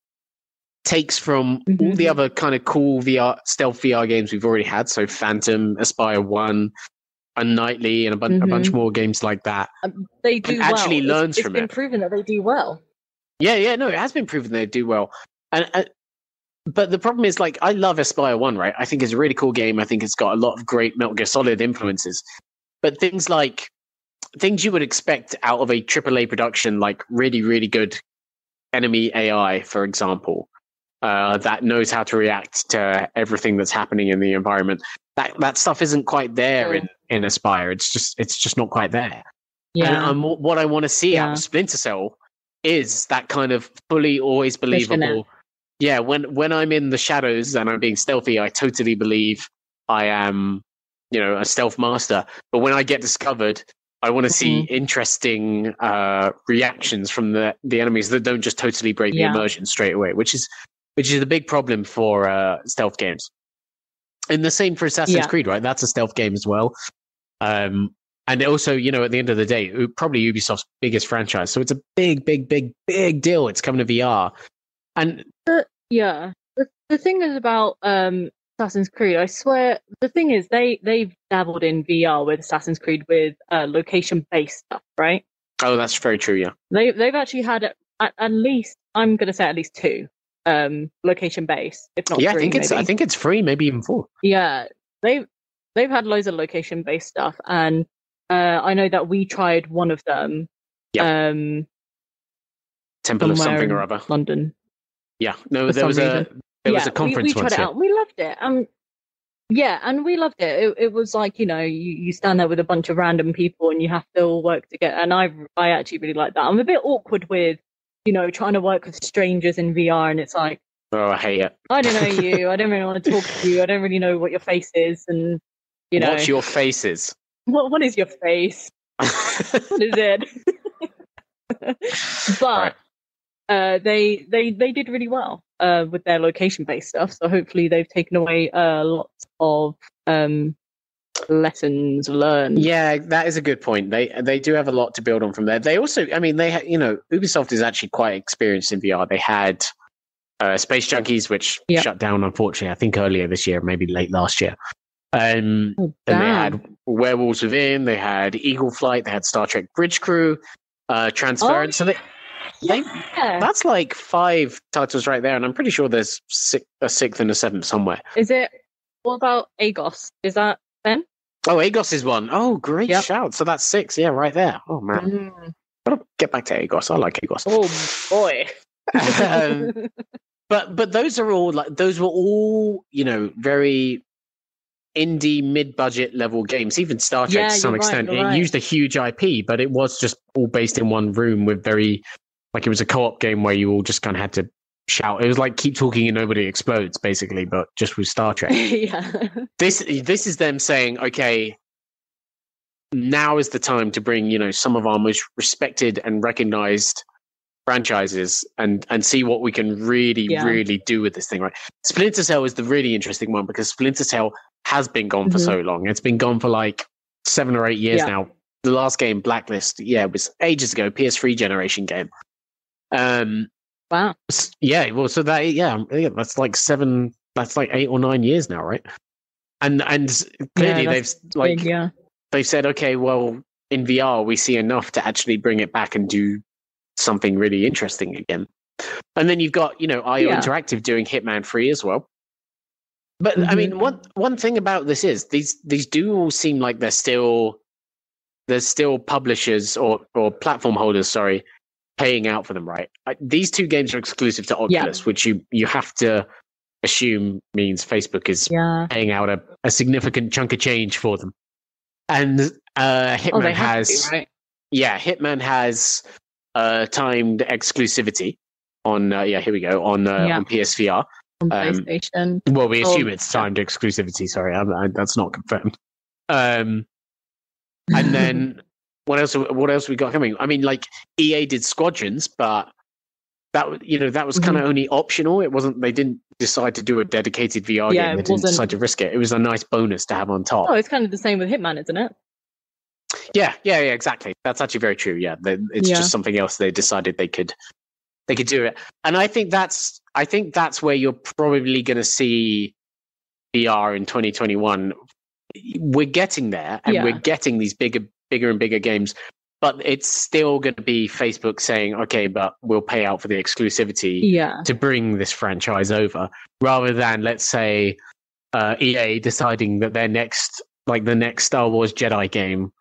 takes from mm-hmm. all the mm-hmm. other kind of cool VR stealth VR games we've already had. So Phantom, Espire One, Unlightly, and a, bu- mm-hmm. a bunch mm-hmm. more games like that. Um, they do well. actually learns it's, from it. It's been proven that they do well. Yeah, yeah, no, it has been proven they do well. And, and but the problem is, like, I love Espire One, right? I think it's a really cool game. I think it's got a lot of great Metal Gear Solid influences. But things like things you would expect out of a AAA production, like really, really good enemy AI, for example, uh, that knows how to react to everything that's happening in the environment. That that stuff isn't quite there in in Espire. It's just it's just not quite there. Yeah. And um, what I want to see yeah. out of Splinter Cell is that kind of fully always believable. Yeah, when when I'm in the shadows and I'm being stealthy, I totally believe I am, you know, a stealth master. But when I get discovered, I want to mm-hmm. see interesting uh, reactions from the the enemies that don't just totally break yeah. the immersion straight away, which is which is a big problem for uh, stealth games. And the same for Assassin's yeah. Creed, right? That's a stealth game as well. Um, and also, you know, at the end of the day, probably Ubisoft's biggest franchise. So it's a big, big, big, big deal. It's coming to VR. And the, yeah, the, the thing is about um, Assassin's Creed. I swear, the thing is, they they've dabbled in VR with Assassin's Creed with uh, location based stuff, right? Oh, that's very true. Yeah, they they've actually had at, at least I'm going to say at least two um location based if not yeah three, i think it's maybe. i think it's free maybe even four yeah they've they've had loads of location based stuff and uh i know that we tried one of them yeah um temple of something or other london yeah no there was reason. a there yeah, was a conference we, we tried once, it out we loved it um yeah, and we loved it. it. It was like you know, you, you stand there with a bunch of random people and you have to all work together. And I I actually really like that. I'm a bit awkward with you know, trying to work with strangers in VR, and it's like, oh, I hate it. I don't know [LAUGHS] you. I don't really want to talk to you. I don't really know what your face is, and you know, what's your faces? What What is your face? [LAUGHS] what is it? [LAUGHS] but right. uh, they they they did really well uh, with their location based stuff. So hopefully they've taken away uh, lots of um, lessons learned. Yeah, that is a good point. They they do have a lot to build on from there. They also, I mean, they ha- you know, Ubisoft is actually quite experienced in VR. They had uh, Space Junkies, which yep. shut down unfortunately. I think earlier this year, maybe late last year. Um, oh, and they had Werewolves Within. They had Eagle Flight. They had Star Trek Bridge Crew. Uh, Transference. Oh, so they, they, that's like five titles right there, and I'm pretty sure there's six, a sixth and a seventh somewhere. Is it? What about Agos? Is that? Oh, Agos is one. Oh, great yep. shout! So that's six. Yeah, right there. Oh man, mm. gotta get back to Agos. I like Agos. Oh boy. [LAUGHS] um, but but those are all like those were all you know very indie mid-budget level games even star trek yeah, to some extent right, it right. used a huge ip but it was just all based in one room with very like it was a co-op game where you all just kind of had to shout. It was like keep talking and nobody explodes, basically, but just with Star Trek. [LAUGHS] yeah. This this is them saying, okay, now is the time to bring you know some of our most respected and recognized franchises and and see what we can really yeah. really do with this thing right splinter cell is the really interesting one because splinter cell has been gone mm-hmm. for so long it's been gone for like seven or eight years yeah. now the last game blacklist yeah it was ages ago ps3 generation game um Wow. Yeah. Well, so that yeah, that's like seven. That's like eight or nine years now, right? And and clearly yeah, they've like big, yeah. they've said, okay, well, in VR we see enough to actually bring it back and do something really interesting again. And then you've got, you know, IO Yeah. Interactive doing Hitman 3 as well. But I Mhm. mean, one one thing about this is these these do all seem like they're still there's still publishers or or platform holders, sorry, paying out for them, right? I, these two games are exclusive to Yeah. Oculus, which you you have to assume means Facebook is Yeah. paying out a, a significant chunk of change for them. And uh, Hitman Oh, has right? yeah, Hitman has uh, timed exclusivity on uh, yeah here we go on uh, Yeah. on PSVR. On um, PlayStation. Well, we Oh, assume it's yeah. timed exclusivity. Sorry, I, I, that's not confirmed. Um, and [LAUGHS] then what else? What else we got coming? I mean, like EA did Squadrons, but that you know that was mm-hmm. kind of only optional. It wasn't. They didn't decide to do a dedicated VR Yeah, game. They didn't decide to risk it. It was a nice bonus to have on top. oh, it's kind of the same with Hitman, isn't it? Yeah, yeah, yeah, exactly. That's actually very true. Yeah, They- it's Yeah. just something else they decided they could they could do it, and I think that's I think that's where you're probably going to see VR in 2021. We're getting there, and Yeah. we're getting these bigger, bigger and bigger games, but it's still going to be Facebook saying, "Okay, but we'll pay out for the exclusivity." Yeah. to bring this franchise over rather than let's say uh, EA deciding that their next like the next Star Wars Jedi game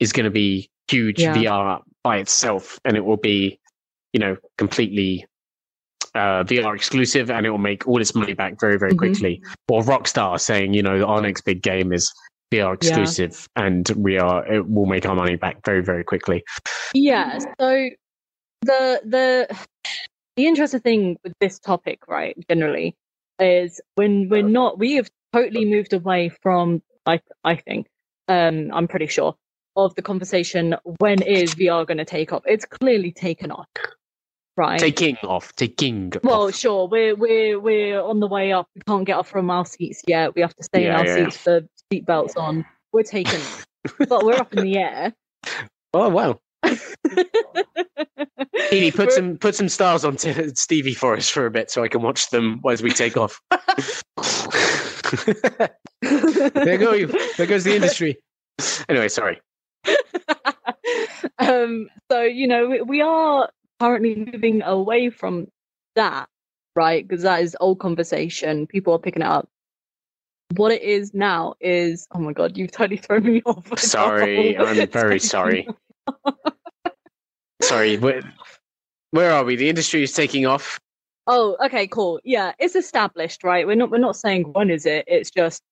is going to be huge Yeah. VR by itself and it will be you know completely uh, VR exclusive and it will make all its money back very very Mhm. quickly or Rockstar saying you know our next big game is VR exclusive and we are it will make our money back very very quickly Yeah. So the the the interesting thing with this topic, right, generally, is when we're not we have totally moved away from I I think, um, I'm pretty sure, of the conversation when is VR gonna take off? It's clearly taken off. Right. taking off taking well, off. sure, we're we're we're on the way up. We can't get off from our seats yet. We have to stay Yeah, in our yeah, yeah. seats, the seat belts on. We're taken, but we're up in the air. [LAUGHS] oh wow [LAUGHS] Edie, put We're- some put some stars on t- Stevie for us for a bit, so I can watch them as we take off. [LAUGHS] there go you. There goes the industry. Anyway, sorry. um, so you know we, we are currently moving away from that, right? Because that is old conversation. People are picking it up. What it is now is oh my god, you've totally thrown me [LAUGHS] off. Sorry, I'm [LAUGHS] very sorry. [LAUGHS] Sorry, where, where are we? The industry is taking off. Oh, okay, cool. Yeah, it's established, right? We're not we're not saying when is it. It's just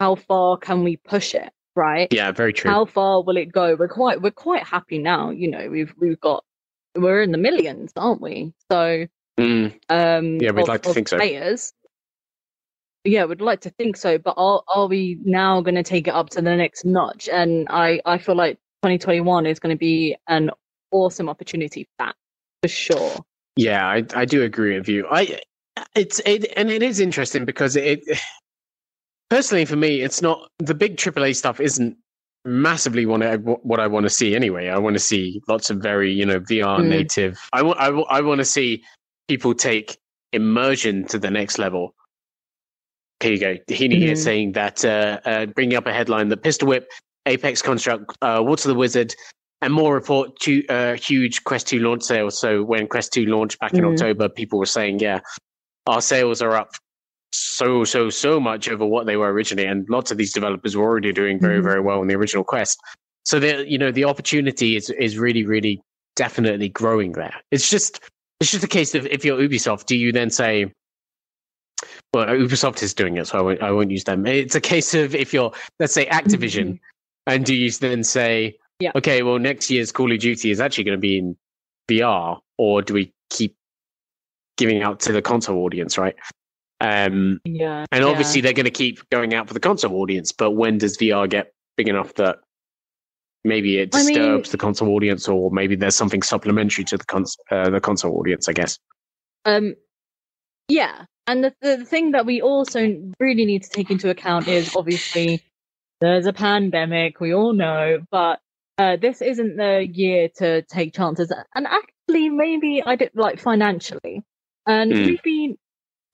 how far can we push it, right? Yeah, very true. How far will it go? We're quite we're quite happy now. You know, we've we've got we're in the millions, aren't we? So Mm, um Yeah, we'd of- like to think so. Yeah, we'd like to think so, but are are we now going to take it up to the next notch? And I I feel like 2021 is going to be an awesome opportunity for that, for sure. yeah, I I do agree with you. I it's it and it is interesting because it [SIGHS] personally for me, it's not the big AAA stuff isn't massively what I what I want to see anyway. I want to see lots of very you know VR Mm. native. I want I, I want to see people take immersion to the next level. Here you go. Heaney here Mhm. saying that uh, uh, bringing up a headline that Pistol Whip, Apex Construct, uh, Waltz of the Wizard, and more report to uh, huge Quest 2 launch sales. So when Quest 2 launched back in Mhm. October, people were saying, yeah, our sales are up so, so, so much over what they were originally. And lots of these developers were already doing very, Mhm. very well in the original Quest. So the you know the opportunity is is really, really definitely growing there. It's just it's just a case of if you're Ubisoft, do you then say well, Ubisoft is doing it, so I won't, I won't use them. It's a case of if you're, let's say, Activision, and do you then say, Yeah. okay, well, next year's Call of Duty is actually going to be in VR, or do we keep giving out to the console audience, right? Um, Yeah. and yeah. obviously, they're going to keep going out for the console audience, but when does VR get big enough that maybe it I mean- disturbs the console audience, or maybe there's something supplementary to the cons- uh, the console audience? I guess. Um, yeah, and the, the thing that we also really need to take into account is obviously there's a pandemic, we all know, but uh, this isn't the year to take chances. And actually, maybe I did like financially, and Mm. maybe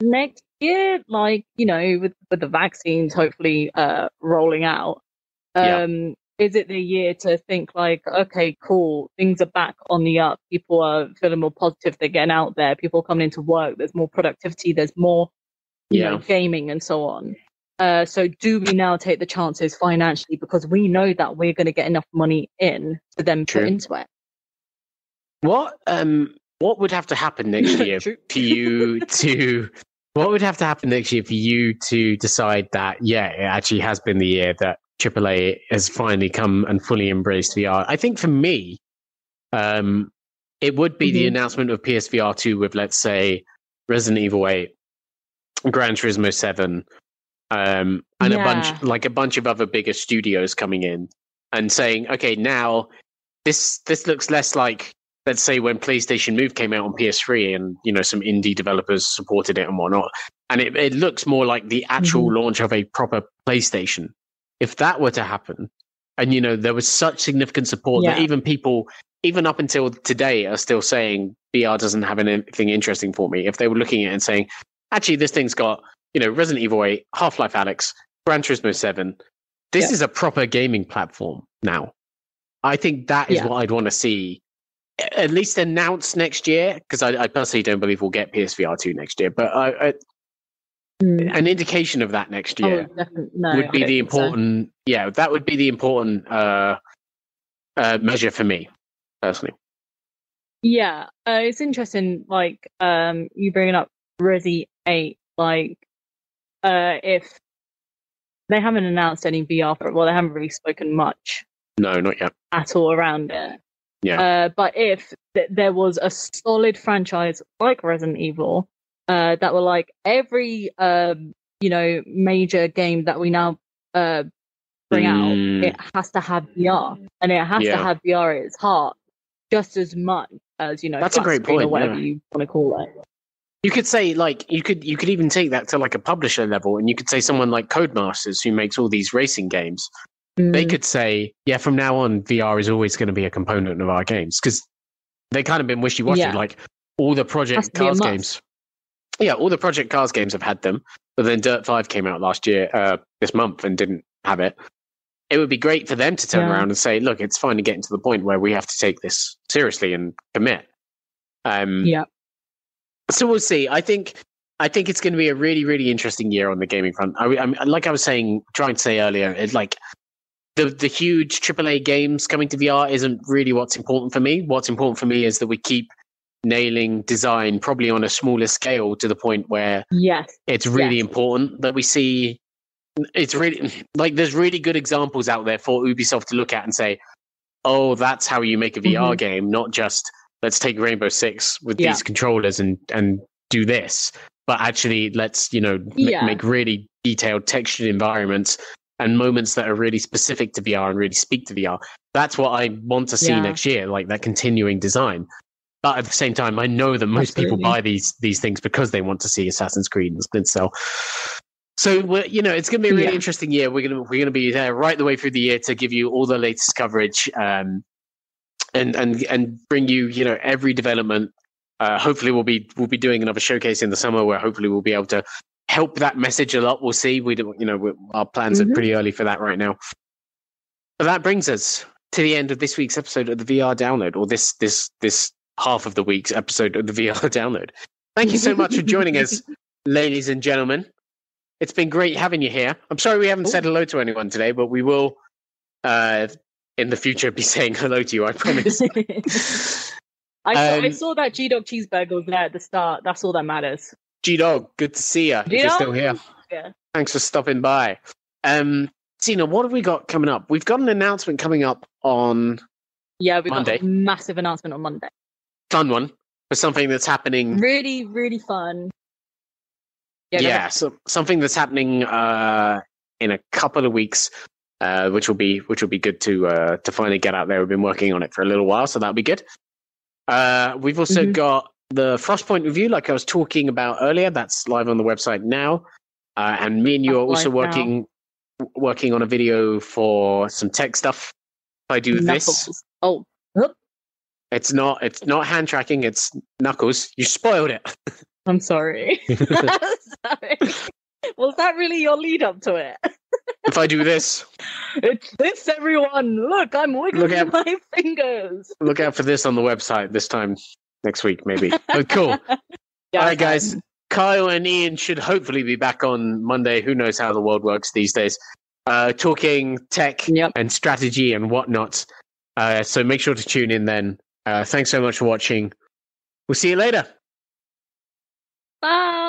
next year, like you know, with with the vaccines hopefully uh, rolling out, Yeah. Is it the year to think like, okay, cool, things are back on the up. People are feeling more positive. They're getting out there. People are coming into work. There's more productivity. There's more, you Yeah. know, gaming and so on. Uh, so do we now take the chances financially because we know that we're going to get enough money in to then True. put into it? What um what would have to happen next [LAUGHS] year for you to what would have to happen next year for you to decide that yeah it actually has been the year that AAA has finally come and fully embraced VR? I think for me, um, it would be the Mhm. announcement of PSVR two with let's say Resident Evil eight, Gran Turismo seven, um, and a bunch like a bunch of other bigger studios coming in and saying, okay, now this this looks less like let's say when PlayStation Move came out on PS3 and you know some indie developers supported it and whatnot, and it, it looks more like the actual launch of a proper PlayStation. If that were to happen, and you know there was such significant support that even people, even up until today, are still saying VR doesn't have anything interesting for me. If they were looking at it and saying, actually, this thing's got you know Resident Evil 8, Half-Life Alyx, Gran Turismo 7. This Yeah. is a proper gaming platform now. I think that is Yeah. what I'd want to see at least announced next year because I, I personally don't believe we'll get PSVR 2 next year, but I, I, Mm. an indication of that next year Oh. No, would be the think so. important, yeah, that would be the important uh, uh, measure for me personally. Yeah, uh, it's interesting. Like, um, you bringing up Resi Eight. Like, uh, if they haven't announced any VR for it, well, they haven't really spoken much No, not yet. at all around it. Yeah. Uh, but if th- there was a solid franchise like Resident Evil, uh, that were like every um, you know, major game that we now uh bring Mm. out, it has to have VR, and it has Yeah. to have VR at its heart just as much as you know. That's a great screen or point, whatever yeah. you want to call it. You could say like you could you could even take that to like a publisher level, and you could say someone like Codemasters who makes all these racing games. They Mm, could say, yeah, from now on, VR is always going to be a component of our games because they kind of been wishy washy. Yeah. Like all the Project to be a Cars games, yeah, all the Project Cars games have had them, but then Dirt Five came out last year, uh, this month, and didn't have it. It would be great for them to turn Yeah. around and say, look, it's finally getting to the point where we have to take this seriously and commit. Um, yeah, so we'll see. I think I think it's going to be a really really interesting year on the gaming front. I, I'm like I was saying, trying to say earlier, it's like the the huge AAA games coming to VR isn't really what's important for me. What's important for me is that we keep nailing design, probably on a smaller scale, to the point where yes, it's really Yes. important that we see. It's really like there's really good examples out there for Ubisoft to look at and say, "Oh, that's how you make a VR Mhm. game, not just let's take Rainbow Six with Yeah. these controllers and and do this, but actually let's you know ma- Yeah. make really detailed textured environments and moments that are really specific to VR and really speak to VR. That's what I want to see Yeah. next year, like that continuing design." But at the same time, I know that most people buy these these things because they want to see Assassin's Creed and Splinter Cell. So we're, you know, it's going to be a really Yeah. interesting year. We're going to we're going to be there right the way through the year to give you all the latest coverage, um, and and and bring you you know every development. Uh, hopefully, we'll be we'll be doing another showcase in the summer where hopefully we'll be able to help that message a lot. We'll see. We do, you know our plans Mhm. are pretty early for that right now. But that brings us to the end of this week's episode of the VR download, or this this this half of the week's episode of the [LAUGHS] VR download. Thank you so much for joining us, [LAUGHS] ladies and gentlemen. It's been great having you here. I'm sorry we haven't said hello to anyone today, but we will uh, in the future be saying hello to you. I promise. [LAUGHS] I, saw, I Um, saw that G Dog cheeseburger was there at the start. That's all that matters. G Dog, good to see you. If you're still here. Yeah. Thanks for stopping by. Um, Tina, what have we got coming up? We've got an announcement coming up on Yeah, we got Monday. a massive announcement on Monday. Fun one for something that's happening Really, really fun. Yeah, yeah, so something that's happening uh, in a couple of weeks, uh, which will be which will be good to uh, to finally get out there. We've been working on it for a little while, so that'll be good. Uh, we've also Mhm. got the Frostpoint review, like I was talking about earlier. That's live on the website now, uh, and me and you are also now. working w- working on a video for some tech stuff. If I do this, Oh, it's not it's not hand tracking. It's knuckles. You spoiled it. [LAUGHS] I'm sorry. sorry. [LAUGHS] [LAUGHS] Was that really your lead up to it? if I do this, it's this, everyone. Look, I'm wiggling Look at- my fingers. Look out for this on the website this time next week, maybe. But cool. Yeah, All right, guys. um, Kyle and Ian should hopefully be back on Monday. Who knows how the world works these days? Uh, talking tech Yep. and strategy and whatnot. Uh, so make sure to tune in then. Uh, thanks so much for watching. We'll see you later. Bye.